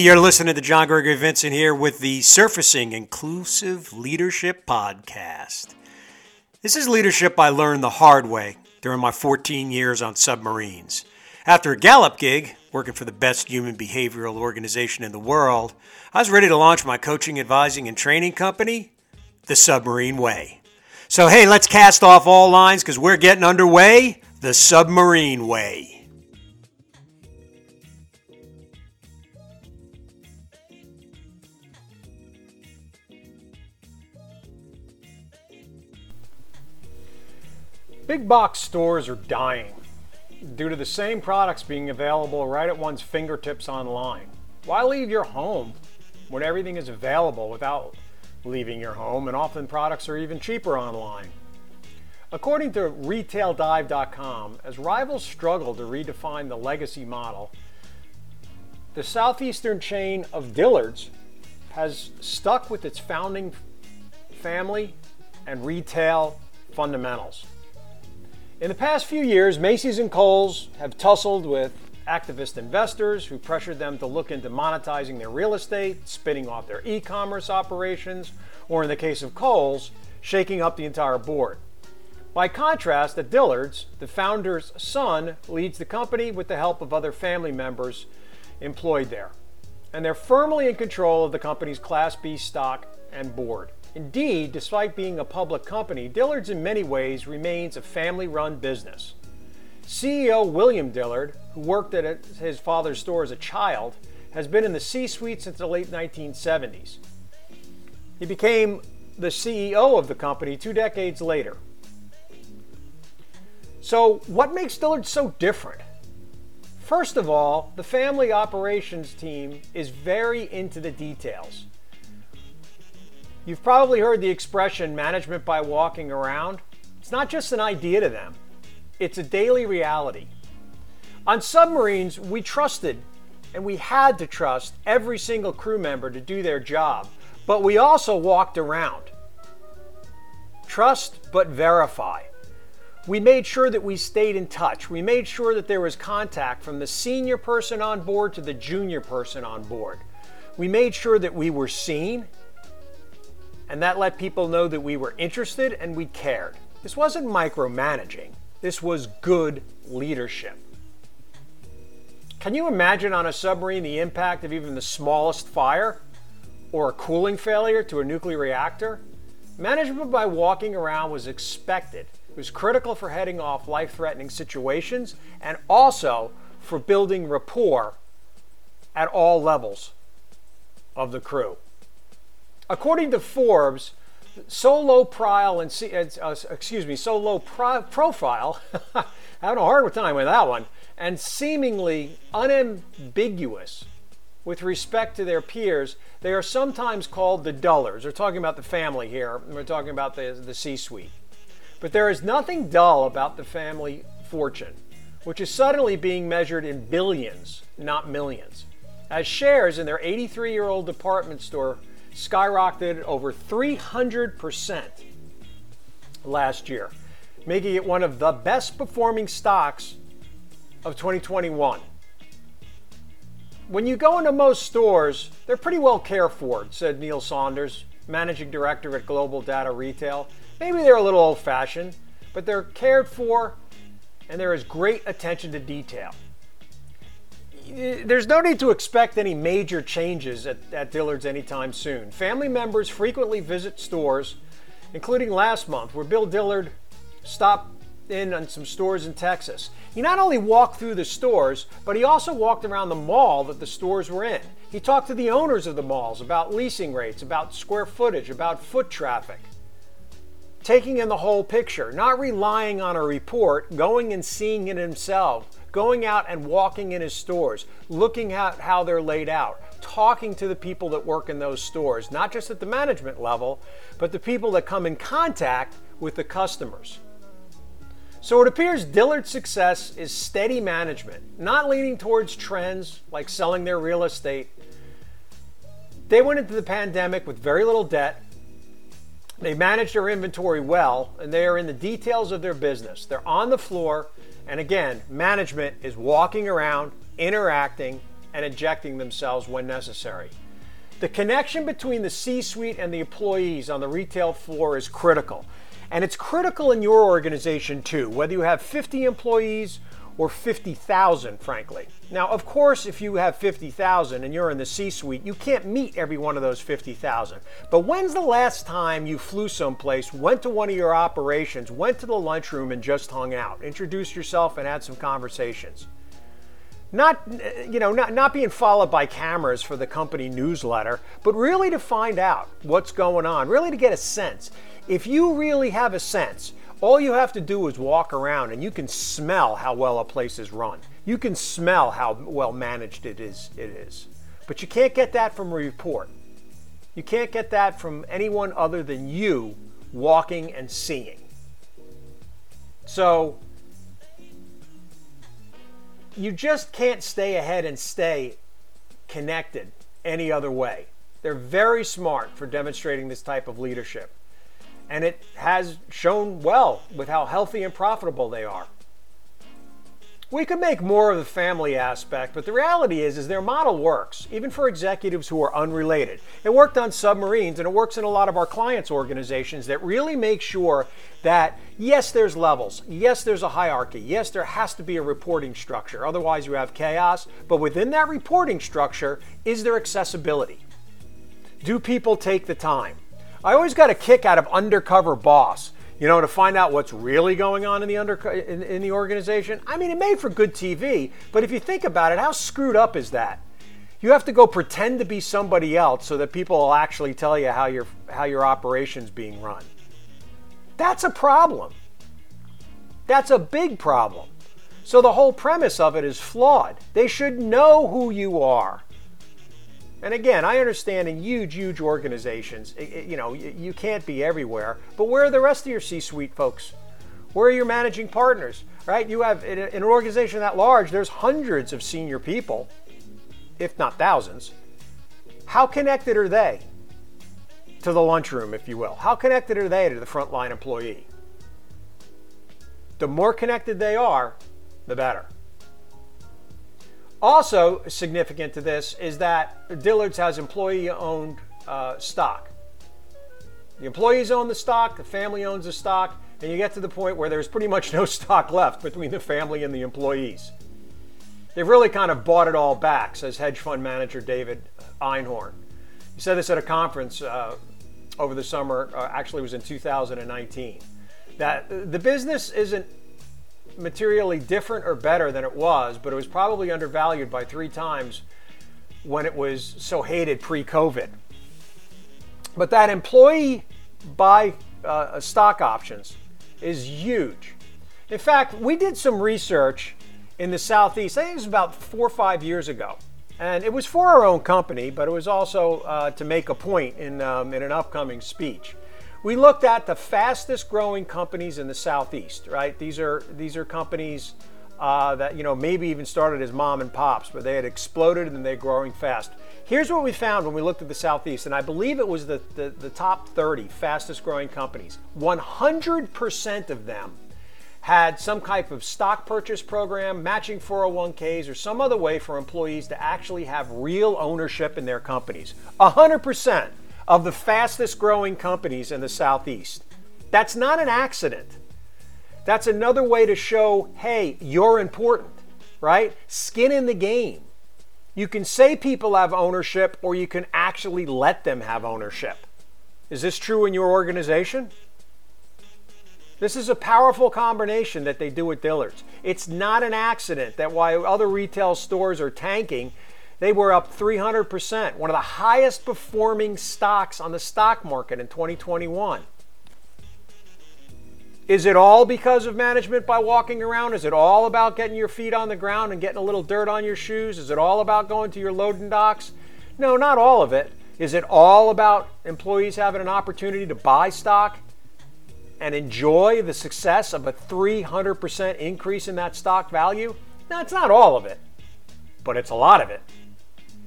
You're listening to John Gregory Vincent here with the Surfacing Inclusive Leadership Podcast. This is leadership I learned the hard way during my 14 years on submarines. After a Gallup gig, working for the best human behavioral organization in the world, I was ready to launch my coaching, advising, and training company, The Submarine Way. So, hey, let's cast off all lines because we're getting underway the Submarine Way. Big box stores are dying due to the same products being available right at one's fingertips online. Why leave your home when everything is available without leaving your home, and often products are even cheaper online? According to RetailDive.com, as rivals struggle to redefine the legacy model, the southeastern chain of Dillard's has stuck with its founding family and retail fundamentals. In the past few years, Macy's and Kohl's have tussled with activist investors who pressured them to look into monetizing their real estate, spinning off their e commerce operations, or in the case of Kohl's, shaking up the entire board. By contrast, at Dillard's, the founder's son leads the company with the help of other family members employed there. And they're firmly in control of the company's Class B stock and board. Indeed, despite being a public company, Dillard's in many ways remains a family run business. CEO William Dillard, who worked at his father's store as a child, has been in the C suite since the late 1970s. He became the CEO of the company two decades later. So, what makes Dillard so different? First of all, the family operations team is very into the details. You've probably heard the expression management by walking around. It's not just an idea to them, it's a daily reality. On submarines, we trusted and we had to trust every single crew member to do their job, but we also walked around. Trust but verify. We made sure that we stayed in touch. We made sure that there was contact from the senior person on board to the junior person on board. We made sure that we were seen and that let people know that we were interested and we cared. This wasn't micromanaging, this was good leadership. Can you imagine on a submarine the impact of even the smallest fire or a cooling failure to a nuclear reactor? Management by walking around was expected. It was critical for heading off life threatening situations and also for building rapport at all levels of the crew. According to Forbes, so low profile and uh, excuse me, so low pro- profile, having a hard time with that one, and seemingly unambiguous with respect to their peers, they are sometimes called the dullers. We're talking about the family here. We're talking about the, the C-suite. But there is nothing dull about the family fortune, which is suddenly being measured in billions, not millions. As shares in their 83 year old department store skyrocketed over 300% last year, making it one of the best performing stocks of 2021. When you go into most stores, they're pretty well cared for, said Neil Saunders, managing director at GlobalData Retail. Maybe they're a little old fashioned, but they're cared for and there is great attention to detail there's no need to expect any major changes at, at Dillard's anytime soon. Family members frequently visit stores, including last month, where Bill Dillard stopped in on some stores in Texas. He not only walked through the stores, but he also walked around the mall that the stores were in. He talked to the owners of the malls about leasing rates, about square footage, about foot traffic. Taking in the whole picture, not relying on a report, going and seeing it himself going out and walking in his stores, looking at how they're laid out, talking to the people that work in those stores, not just at the management level, but the people that come in contact with the customers. So it appears Dillard's success is steady management, not leaning towards trends like selling their real estate. They went into the pandemic with very little debt. They managed their inventory well, and they are in the details of their business. They're on the floor, and again, management is walking around, interacting, and ejecting themselves when necessary. The connection between the C suite and the employees on the retail floor is critical. And it's critical in your organization too, whether you have 50 employees or 50,000, frankly. Now, of course, if you have 50,000 and you're in the C suite, you can't meet every one of those 50,000. But when's the last time you flew someplace, went to one of your operations, went to the lunchroom, and just hung out, introduced yourself, and had some conversations? Not, you know, not, not being followed by cameras for the company newsletter, but really to find out what's going on, really to get a sense. If you really have a sense, all you have to do is walk around and you can smell how well a place is run. You can smell how well managed it is it is. But you can't get that from a report. You can't get that from anyone other than you walking and seeing. So you just can't stay ahead and stay connected any other way. They're very smart for demonstrating this type of leadership and it has shown well with how healthy and profitable they are. We could make more of the family aspect, but the reality is is their model works, even for executives who are unrelated. It worked on submarines and it works in a lot of our clients' organizations that really make sure that yes, there's levels, yes, there's a hierarchy, yes, there has to be a reporting structure. Otherwise you have chaos, but within that reporting structure, is there accessibility? Do people take the time? I always got a kick out of undercover boss. You know, to find out what's really going on in the under in, in the organization. I mean, it made for good TV, but if you think about it, how screwed up is that? You have to go pretend to be somebody else so that people will actually tell you how your how your operation's being run. That's a problem. That's a big problem. So the whole premise of it is flawed. They should know who you are. And again, I understand in huge, huge organizations, you know, you can't be everywhere. But where are the rest of your C-suite folks? Where are your managing partners? Right? You have in an organization that large, there's hundreds of senior people, if not thousands. How connected are they to the lunchroom, if you will? How connected are they to the frontline employee? The more connected they are, the better. Also significant to this is that Dillard's has employee-owned uh, stock. The employees own the stock, the family owns the stock, and you get to the point where there's pretty much no stock left between the family and the employees. They've really kind of bought it all back, says hedge fund manager David Einhorn. He said this at a conference uh, over the summer, uh, actually, it was in 2019, that the business isn't materially different or better than it was, but it was probably undervalued by three times when it was so hated pre COVID. But that employee buy uh, stock options is huge. In fact, we did some research in the Southeast, I think it was about four or five years ago. And it was for our own company, but it was also uh, to make a point in, um, in an upcoming speech. We looked at the fastest growing companies in the Southeast, right? These are, these are companies uh, that, you know, maybe even started as mom and pops, but they had exploded and they're growing fast. Here's what we found when we looked at the Southeast, and I believe it was the, the, the top 30 fastest growing companies. 100% of them had some type of stock purchase program, matching 401ks, or some other way for employees to actually have real ownership in their companies. 100% of the fastest growing companies in the Southeast. That's not an accident. That's another way to show hey, you're important, right? Skin in the game. You can say people have ownership, or you can actually let them have ownership. Is this true in your organization? This is a powerful combination that they do with Dillard's. It's not an accident that while other retail stores are tanking, they were up 300%, one of the highest performing stocks on the stock market in 2021. Is it all because of management by walking around? Is it all about getting your feet on the ground and getting a little dirt on your shoes? Is it all about going to your loading docks? No, not all of it. Is it all about employees having an opportunity to buy stock and enjoy the success of a 300% increase in that stock value? No, it's not all of it, but it's a lot of it.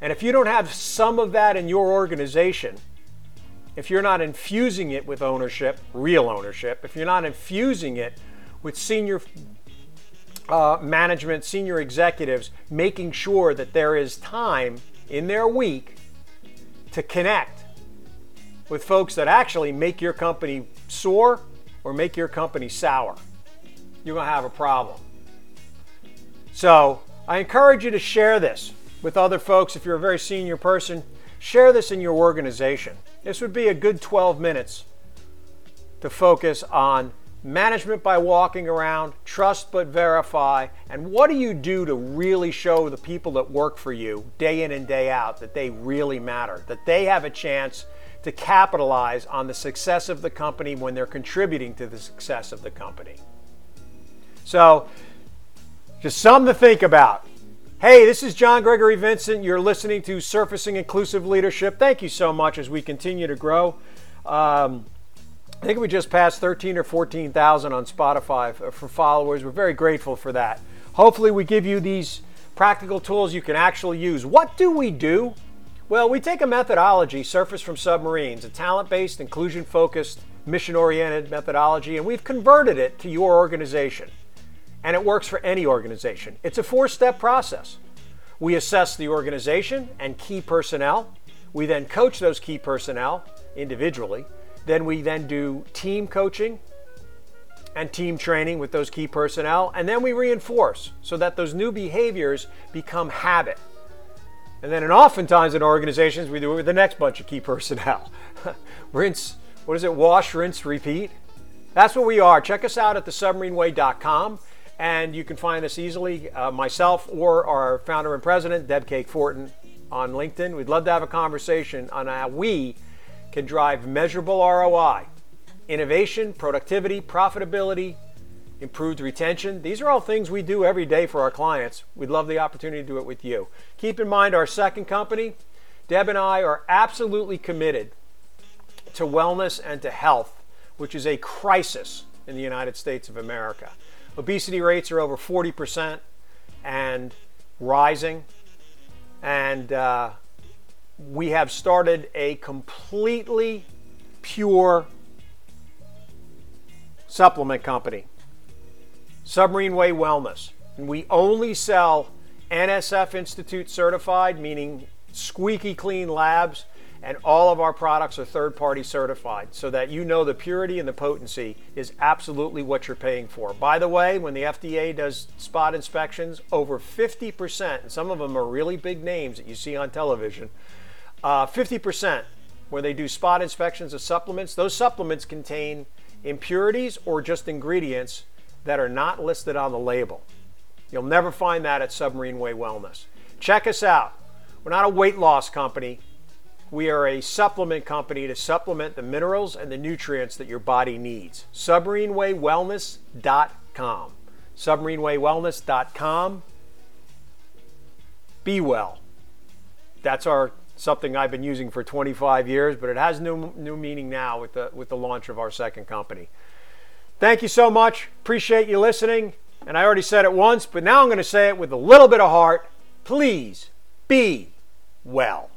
And if you don't have some of that in your organization, if you're not infusing it with ownership, real ownership, if you're not infusing it with senior uh, management, senior executives making sure that there is time in their week to connect with folks that actually make your company soar or make your company sour. You're going to have a problem. So I encourage you to share this with other folks. If you're a very senior person, share this in your organization. This would be a good 12 minutes to focus on management by walking around, trust but verify, and what do you do to really show the people that work for you day in and day out that they really matter, that they have a chance to capitalize on the success of the company when they're contributing to the success of the company. So, just something to think about. Hey, this is John Gregory Vincent. You're listening to Surfacing Inclusive Leadership. Thank you so much as we continue to grow. Um, I think we just passed 13 or 14,000 on Spotify for followers. We're very grateful for that. Hopefully, we give you these practical tools you can actually use. What do we do? Well, we take a methodology, Surface from Submarines, a talent based, inclusion focused, mission oriented methodology, and we've converted it to your organization. And it works for any organization. It's a four step process. We assess the organization and key personnel. We then coach those key personnel individually then we then do team coaching and team training with those key personnel, and then we reinforce so that those new behaviors become habit. And then, and oftentimes in organizations, we do it with the next bunch of key personnel. rinse, what is it? Wash, rinse, repeat. That's what we are. Check us out at thesubmarineway.com, and you can find us easily, uh, myself or our founder and president, Deb Cake Fortin, on LinkedIn. We'd love to have a conversation on how we can drive measurable ROI, innovation, productivity, profitability, improved retention. These are all things we do every day for our clients. We'd love the opportunity to do it with you. Keep in mind, our second company, Deb and I are absolutely committed to wellness and to health, which is a crisis in the United States of America. Obesity rates are over 40% and rising. And uh, we have started a completely pure supplement company, Submarine Way Wellness. And we only sell NSF Institute certified, meaning squeaky clean labs, and all of our products are third party certified so that you know the purity and the potency is absolutely what you're paying for. By the way, when the FDA does spot inspections, over 50%, and some of them are really big names that you see on television, uh, 50% where they do spot inspections of supplements, those supplements contain impurities or just ingredients that are not listed on the label. You'll never find that at Submarine Way Wellness. Check us out. We're not a weight loss company. We are a supplement company to supplement the minerals and the nutrients that your body needs. SubmarineWayWellness.com. SubmarineWayWellness.com. Be well. That's our something I've been using for 25 years, but it has new, new meaning now with the, with the launch of our second company. Thank you so much. Appreciate you listening. And I already said it once, but now I'm going to say it with a little bit of heart. Please be well.